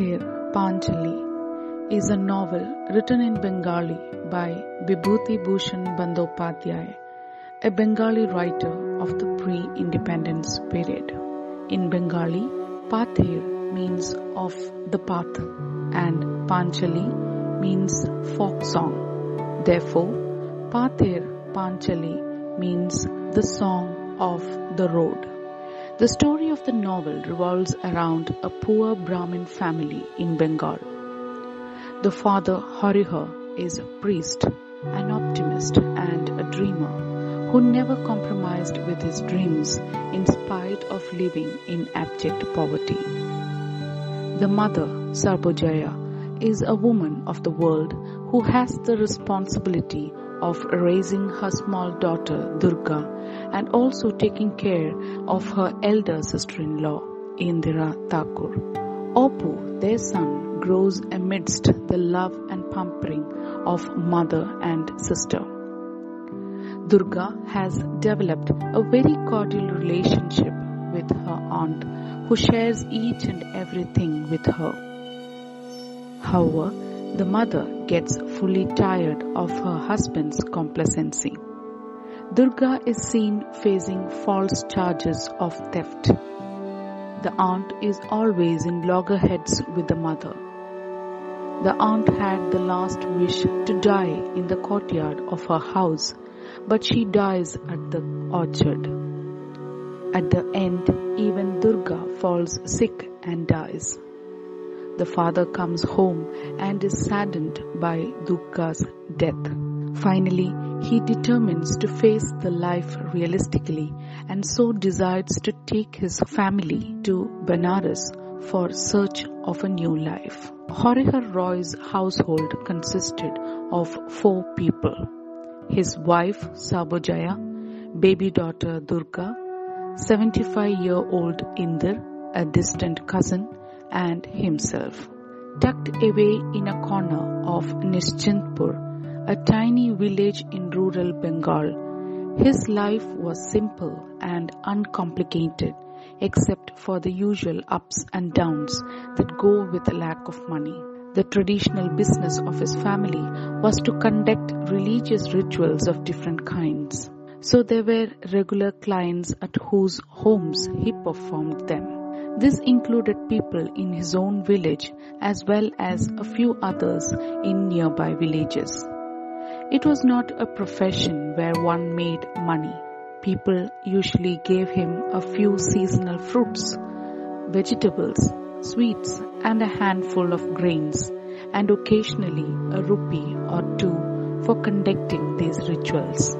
Pather Panchali is a novel written in Bengali by Bibhuti Bhushan Bandyopadhyay, a Bengali writer of the pre-independence period. In Bengali, Pather means of the path and Panchali means folk song. Therefore, Pather Panchali means the song of the road. The story of the novel revolves around a poor Brahmin family in Bengal. The father Harihar is a priest, an optimist, and a dreamer who never compromised with his dreams in spite of living in abject poverty. The mother, Sarbojaya, is a woman of the world who has the responsibility of raising her small daughter Durga and also taking care of her elder sister-in-law Indira Thakur. Opu, their son, grows amidst the love and pampering of mother and sister. Durga has developed a very cordial relationship with her aunt who shares each and everything with her. However, the mother gets fully tired of her husband's complacency. Durga is seen facing false charges of theft. The aunt is always in loggerheads with the mother. The aunt had the last wish to die in the courtyard of her house, but she dies at the orchard. At the end, even Durga falls sick and dies. The father comes home and is saddened by Durga's death. Finally, he determines to face the life realistically and so decides to take his family to Benares for search of a new life. Harihar Roy's household consisted of four people. His wife Sarbojaya, baby daughter Durga, 75 year old Indir, a distant cousin, and himself. Tucked away in a corner of Nischintpur, a tiny village in rural Bengal, his life was simple and uncomplicated except for the usual ups and downs that go with a lack of money. The traditional business of his family was to conduct religious rituals of different kinds. So there were regular clients at whose homes he performed them. This included people in his own village as well as a few others in nearby villages. It was not a profession where one made money. People usually gave him a few seasonal fruits, vegetables, sweets, and a handful of grains, and occasionally a rupee or two for conducting these rituals.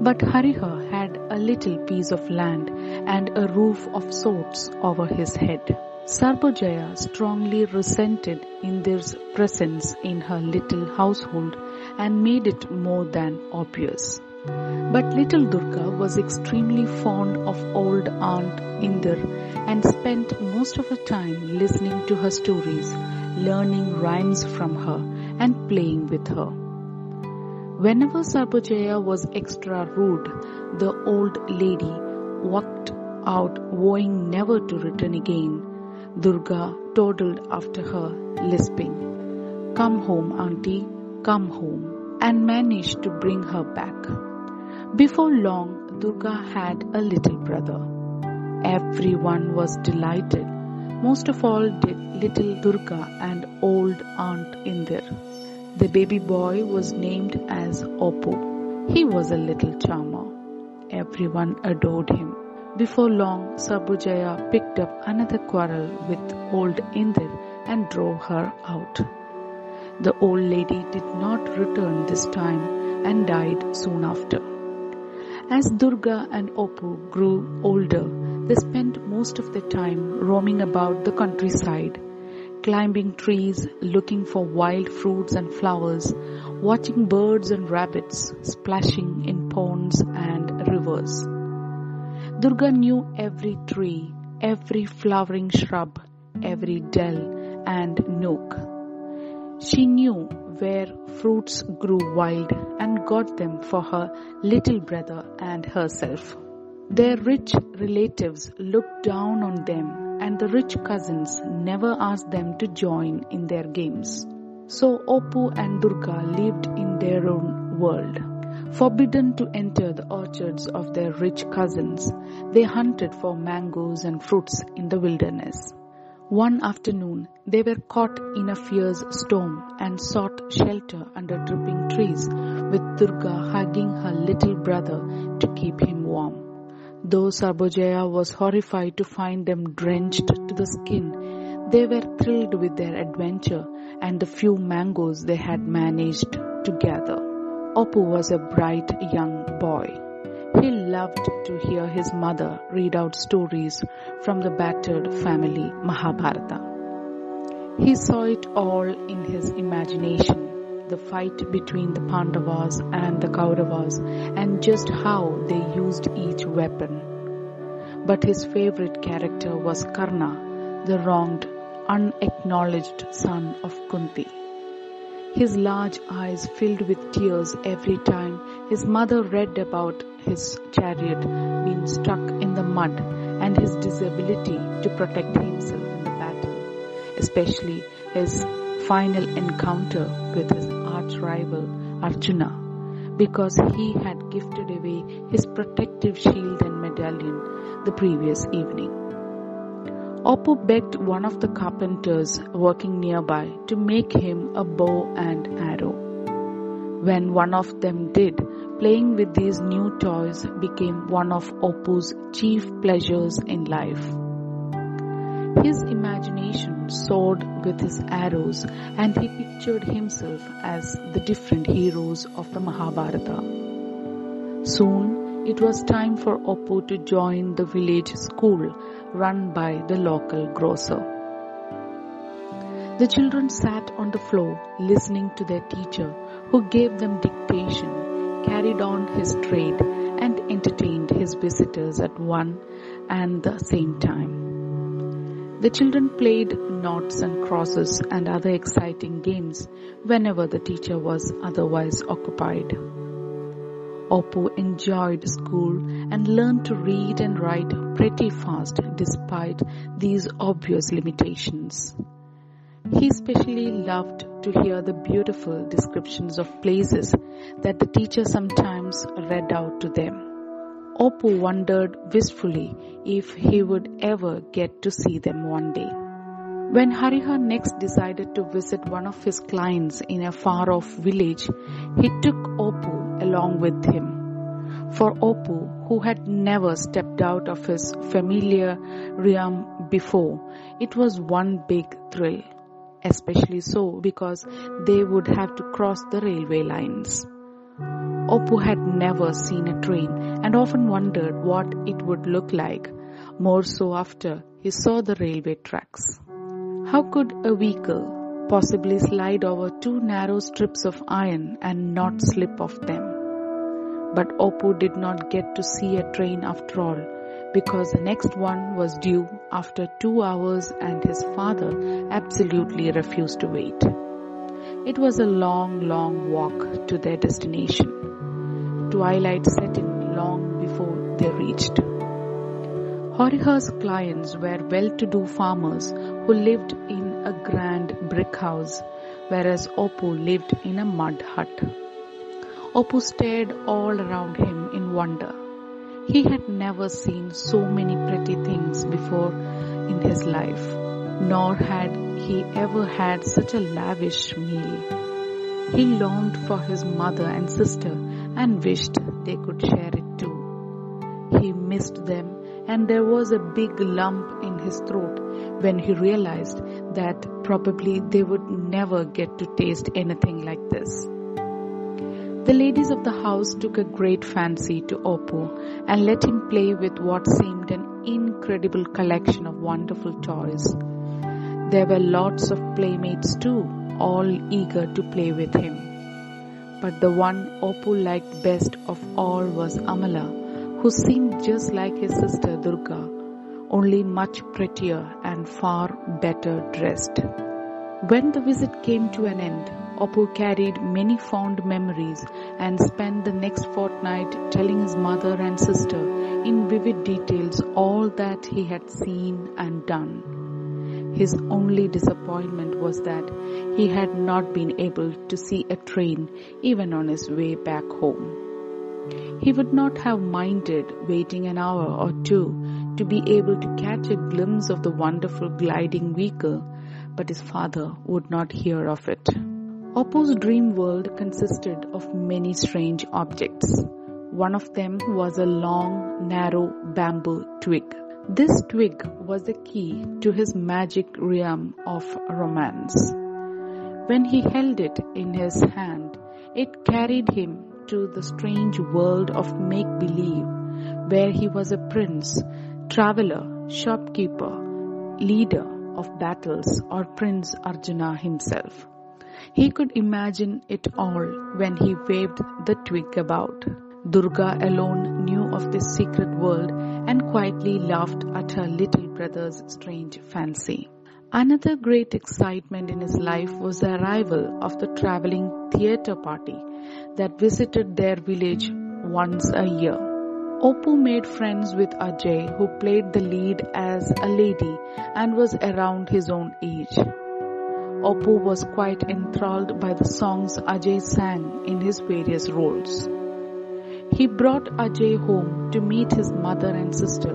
But Harihar had a little piece of land and a roof of sorts over his head. Sarbojaya strongly resented Indir's presence in her little household and made it more than obvious. But little Durga was extremely fond of old Aunt Indir and spent most of her time listening to her stories, learning rhymes from her, and playing with her. Whenever Sarbojaya was extra rude, the old lady walked out vowing never to return again. Durga toddled after her, lisping, Come home, auntie, come home, and managed to bring her back. Before long, Durga had a little brother. Everyone was delighted. Most of all did little Durga and old Aunt Indir. The baby boy was named as Opu. He was a little charmer. Everyone adored him. Before long, Sarbojaya picked up another quarrel with old Indir and drove her out. The old lady did not return this time and died soon after. As Durga and Opu grew older, they spent most of their time roaming about the countryside, climbing trees, looking for wild fruits and flowers, watching birds and rabbits splashing in ponds and rivers. Durga knew every tree, every flowering shrub, every dell and nook. She knew where fruits grew wild and got them for her little brother and herself. Their rich relatives looked down on them and the rich cousins never asked them to join in their games. So Oppu and Durga lived in their own world. Forbidden to enter the orchards of their rich cousins, they hunted for mangoes and fruits in the wilderness. One afternoon, they were caught in a fierce storm and sought shelter under dripping trees, with Durga hugging her little brother to keep him warm. Though Sarbojaya was horrified to find them drenched to the skin, they were thrilled with their adventure and the few mangoes they had managed to gather. Oppu was a bright young boy. He loved to hear his mother read out stories from the battered family Mahabharata. He saw it all in his imagination, the fight between the Pandavas and the Kauravas and just how they used each weapon. But his favorite character was Karna, the wronged, unacknowledged son of Kunti. His large eyes filled with tears every time his mother read about his chariot being stuck in the mud and his disability to protect himself in the battle, especially his final encounter with his arch rival Arjuna, because he had gifted away his protective shield and medallion the previous evening. Oppu begged one of the carpenters working nearby to make him a bow and arrow. When one of them did, playing with these new toys became one of Oppu's chief pleasures in life. His imagination soared with his arrows and he pictured himself as the different heroes of the Mahabharata. Soon it was time for Oppu to join the village school run by the local grocer. The children sat on the floor listening to their teacher who gave them dictation, carried on his trade and entertained his visitors at one and the same time. The children played noughts and crosses and other exciting games whenever the teacher was otherwise occupied. Oppu enjoyed school and learned to read and write pretty fast despite these obvious limitations. He especially loved to hear the beautiful descriptions of places that the teacher sometimes read out to them. Oppu wondered wistfully if he would ever get to see them one day. When Harihar next decided to visit one of his clients in a far off village, he took Oppu along with him. For Oppu, who had never stepped out of his familiar realm before, it was one big thrill, especially so because they would have to cross the railway lines. Oppu had never seen a train and often wondered what it would look like, more so after he saw the railway tracks. How could a vehicle possibly slide over two narrow strips of iron and not slip off them? But Oppu did not get to see a train after all because the next one was due after two hours and his father absolutely refused to wait. It was a long, long walk to their destination. Twilight set in long before they reached. Harihar's clients were well-to-do farmers who lived in a grand brick house, whereas Oppu lived in a mud hut. Oppu stared all around him in wonder. He had never seen so many pretty things before in his life, nor had he ever had such a lavish meal. He longed for his mother and sister and wished they could share it too. He missed them and there was a big lump in his throat when he realized that probably they would never get to taste anything like this. The ladies of the house took a great fancy to Oppu and let him play with what seemed an incredible collection of wonderful toys. There were lots of playmates too, all eager to play with him. But the one Oppu liked best of all was Amala, who seemed just like his sister Durga, only much prettier and far better dressed. When the visit came to an end, Oppo carried many fond memories and spent the next fortnight telling his mother and sister in vivid details all that he had seen and done. His only disappointment was that he had not been able to see a train even on his way back home. He would not have minded waiting an hour or two to be able to catch a glimpse of the wonderful gliding vehicle, but his father would not hear of it. Oppo's dream world consisted of many strange objects. One of them was a long, narrow bamboo twig. This twig was the key to his magic realm of romance. When he held it in his hand, it carried him to the strange world of make believe, where he was a prince, traveler, shopkeeper, leader of battles, or Prince Arjuna himself. He could imagine it all when he waved the twig about. Durga alone knew of this secret world and quietly laughed at her little brother's strange fancy. Another great excitement in his life was the arrival of the traveling theatre party that visited their village once a year. Oppo made friends with Ajay who played the lead as a lady and was around his own age. Oppo was quite enthralled by the songs Ajay sang in his various roles. He brought Ajay home to meet his mother and sister,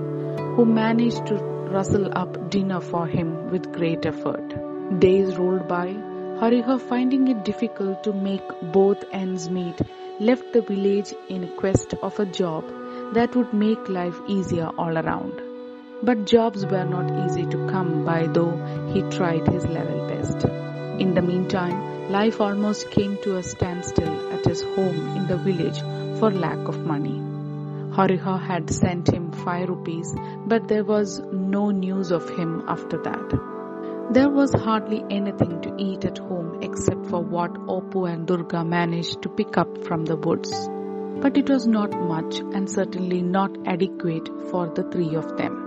who managed to rustle up dinner for him with great effort. Days rolled by. Harihar, finding it difficult to make both ends meet, left the village in quest of a job that would make life easier all around. But jobs were not easy to come by, though he tried his level best. In the meantime, life almost came to a standstill at his home in the village for lack of money. Harihar had sent him five rupees, but there was no news of him after that. There was hardly anything to eat at home except for what Oppo and Durga managed to pick up from the woods. But it was not much and certainly not adequate for the three of them.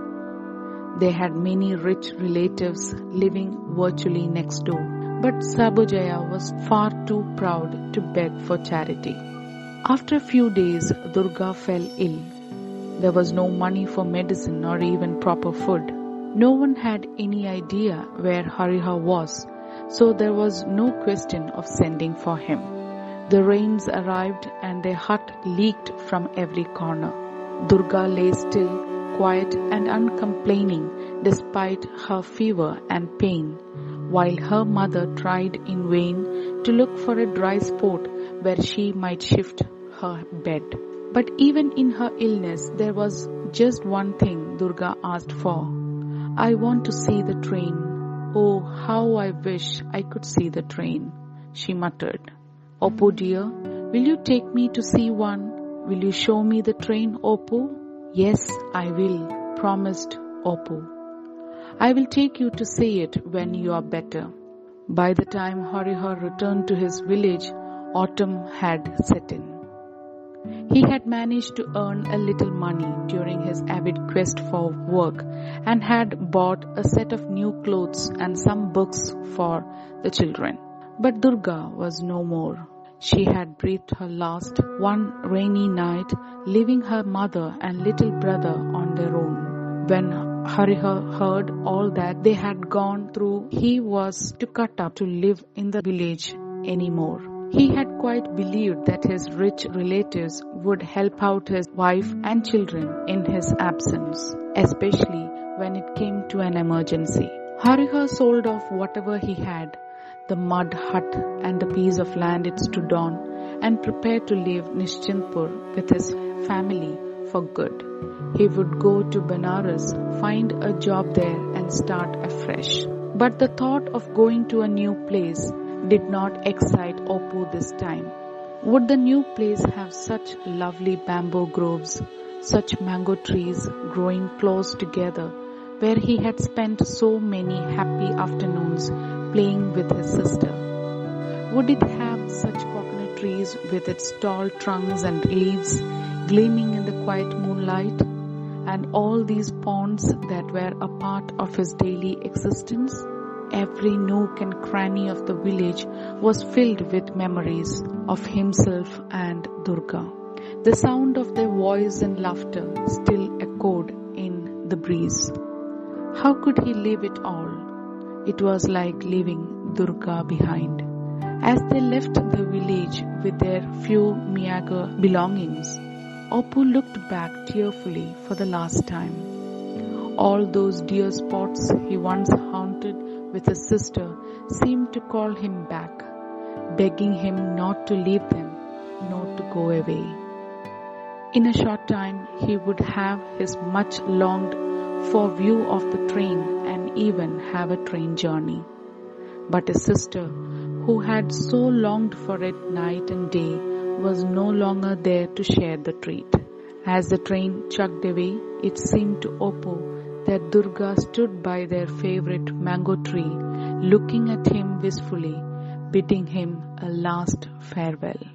They had many rich relatives living virtually next door, but Sarbojaya was far too proud to beg for charity. After a few days, Durga fell ill. There was no money for medicine or even proper food. No one had any idea where Harihar was, so there was no question of sending for him. The rains arrived and their hut leaked from every corner. Durga lay still quiet and uncomplaining despite her fever and pain, while her mother tried in vain to look for a dry spot where she might shift her bed. But even in her illness, there was just one thing Durga asked for. I want to see the train. Oh, how I wish I could see the train, she muttered. Oppo dear, will you take me to see one? Will you show me the train, Oppo? Yes, I will, promised Oppo. I will take you to see it when you are better. By the time Harihar returned to his village, autumn had set in. He had managed to earn a little money during his avid quest for work and had bought a set of new clothes and some books for the children. But Durga was no more. She had breathed her last one rainy night, leaving her mother and little brother on their own. When Harihar heard all that they had gone through, he was too cut up to live in the village anymore. He had quite believed that his rich relatives would help out his wife and children in his absence, especially when it came to an emergency. Harihar sold off whatever he had the mud hut and the piece of land it stood on, and prepared to leave Nishchintpur with his family for good. He would go to Benares, find a job there, and start afresh. But the thought of going to a new place did not excite Oppo this time. Would the new place have such lovely bamboo groves, such mango trees growing close together, where he had spent so many happy afternoons playing with his sister? Would it have such coconut trees with its tall trunks and leaves gleaming in the quiet moonlight? And all these ponds that were a part of his daily existence? every nook and cranny of the village was filled with memories of himself and Durga. The sound of their voice and laughter still echoed in the breeze. How could he leave it all? It was like leaving Durga behind. As they left the village with their few meager belongings, Oppu looked back tearfully for the last time. All those dear spots he once haunted with his sister seemed to call him back, begging him not to leave them, not to go away. In a short time he would have his much longed for view of the train and even have a train journey. But his sister, who had so longed for it night and day, was no longer there to share the treat. As the train chugged away, it seemed to Oppu that Durga stood by their favorite mango tree, looking at him wistfully, bidding him a last farewell.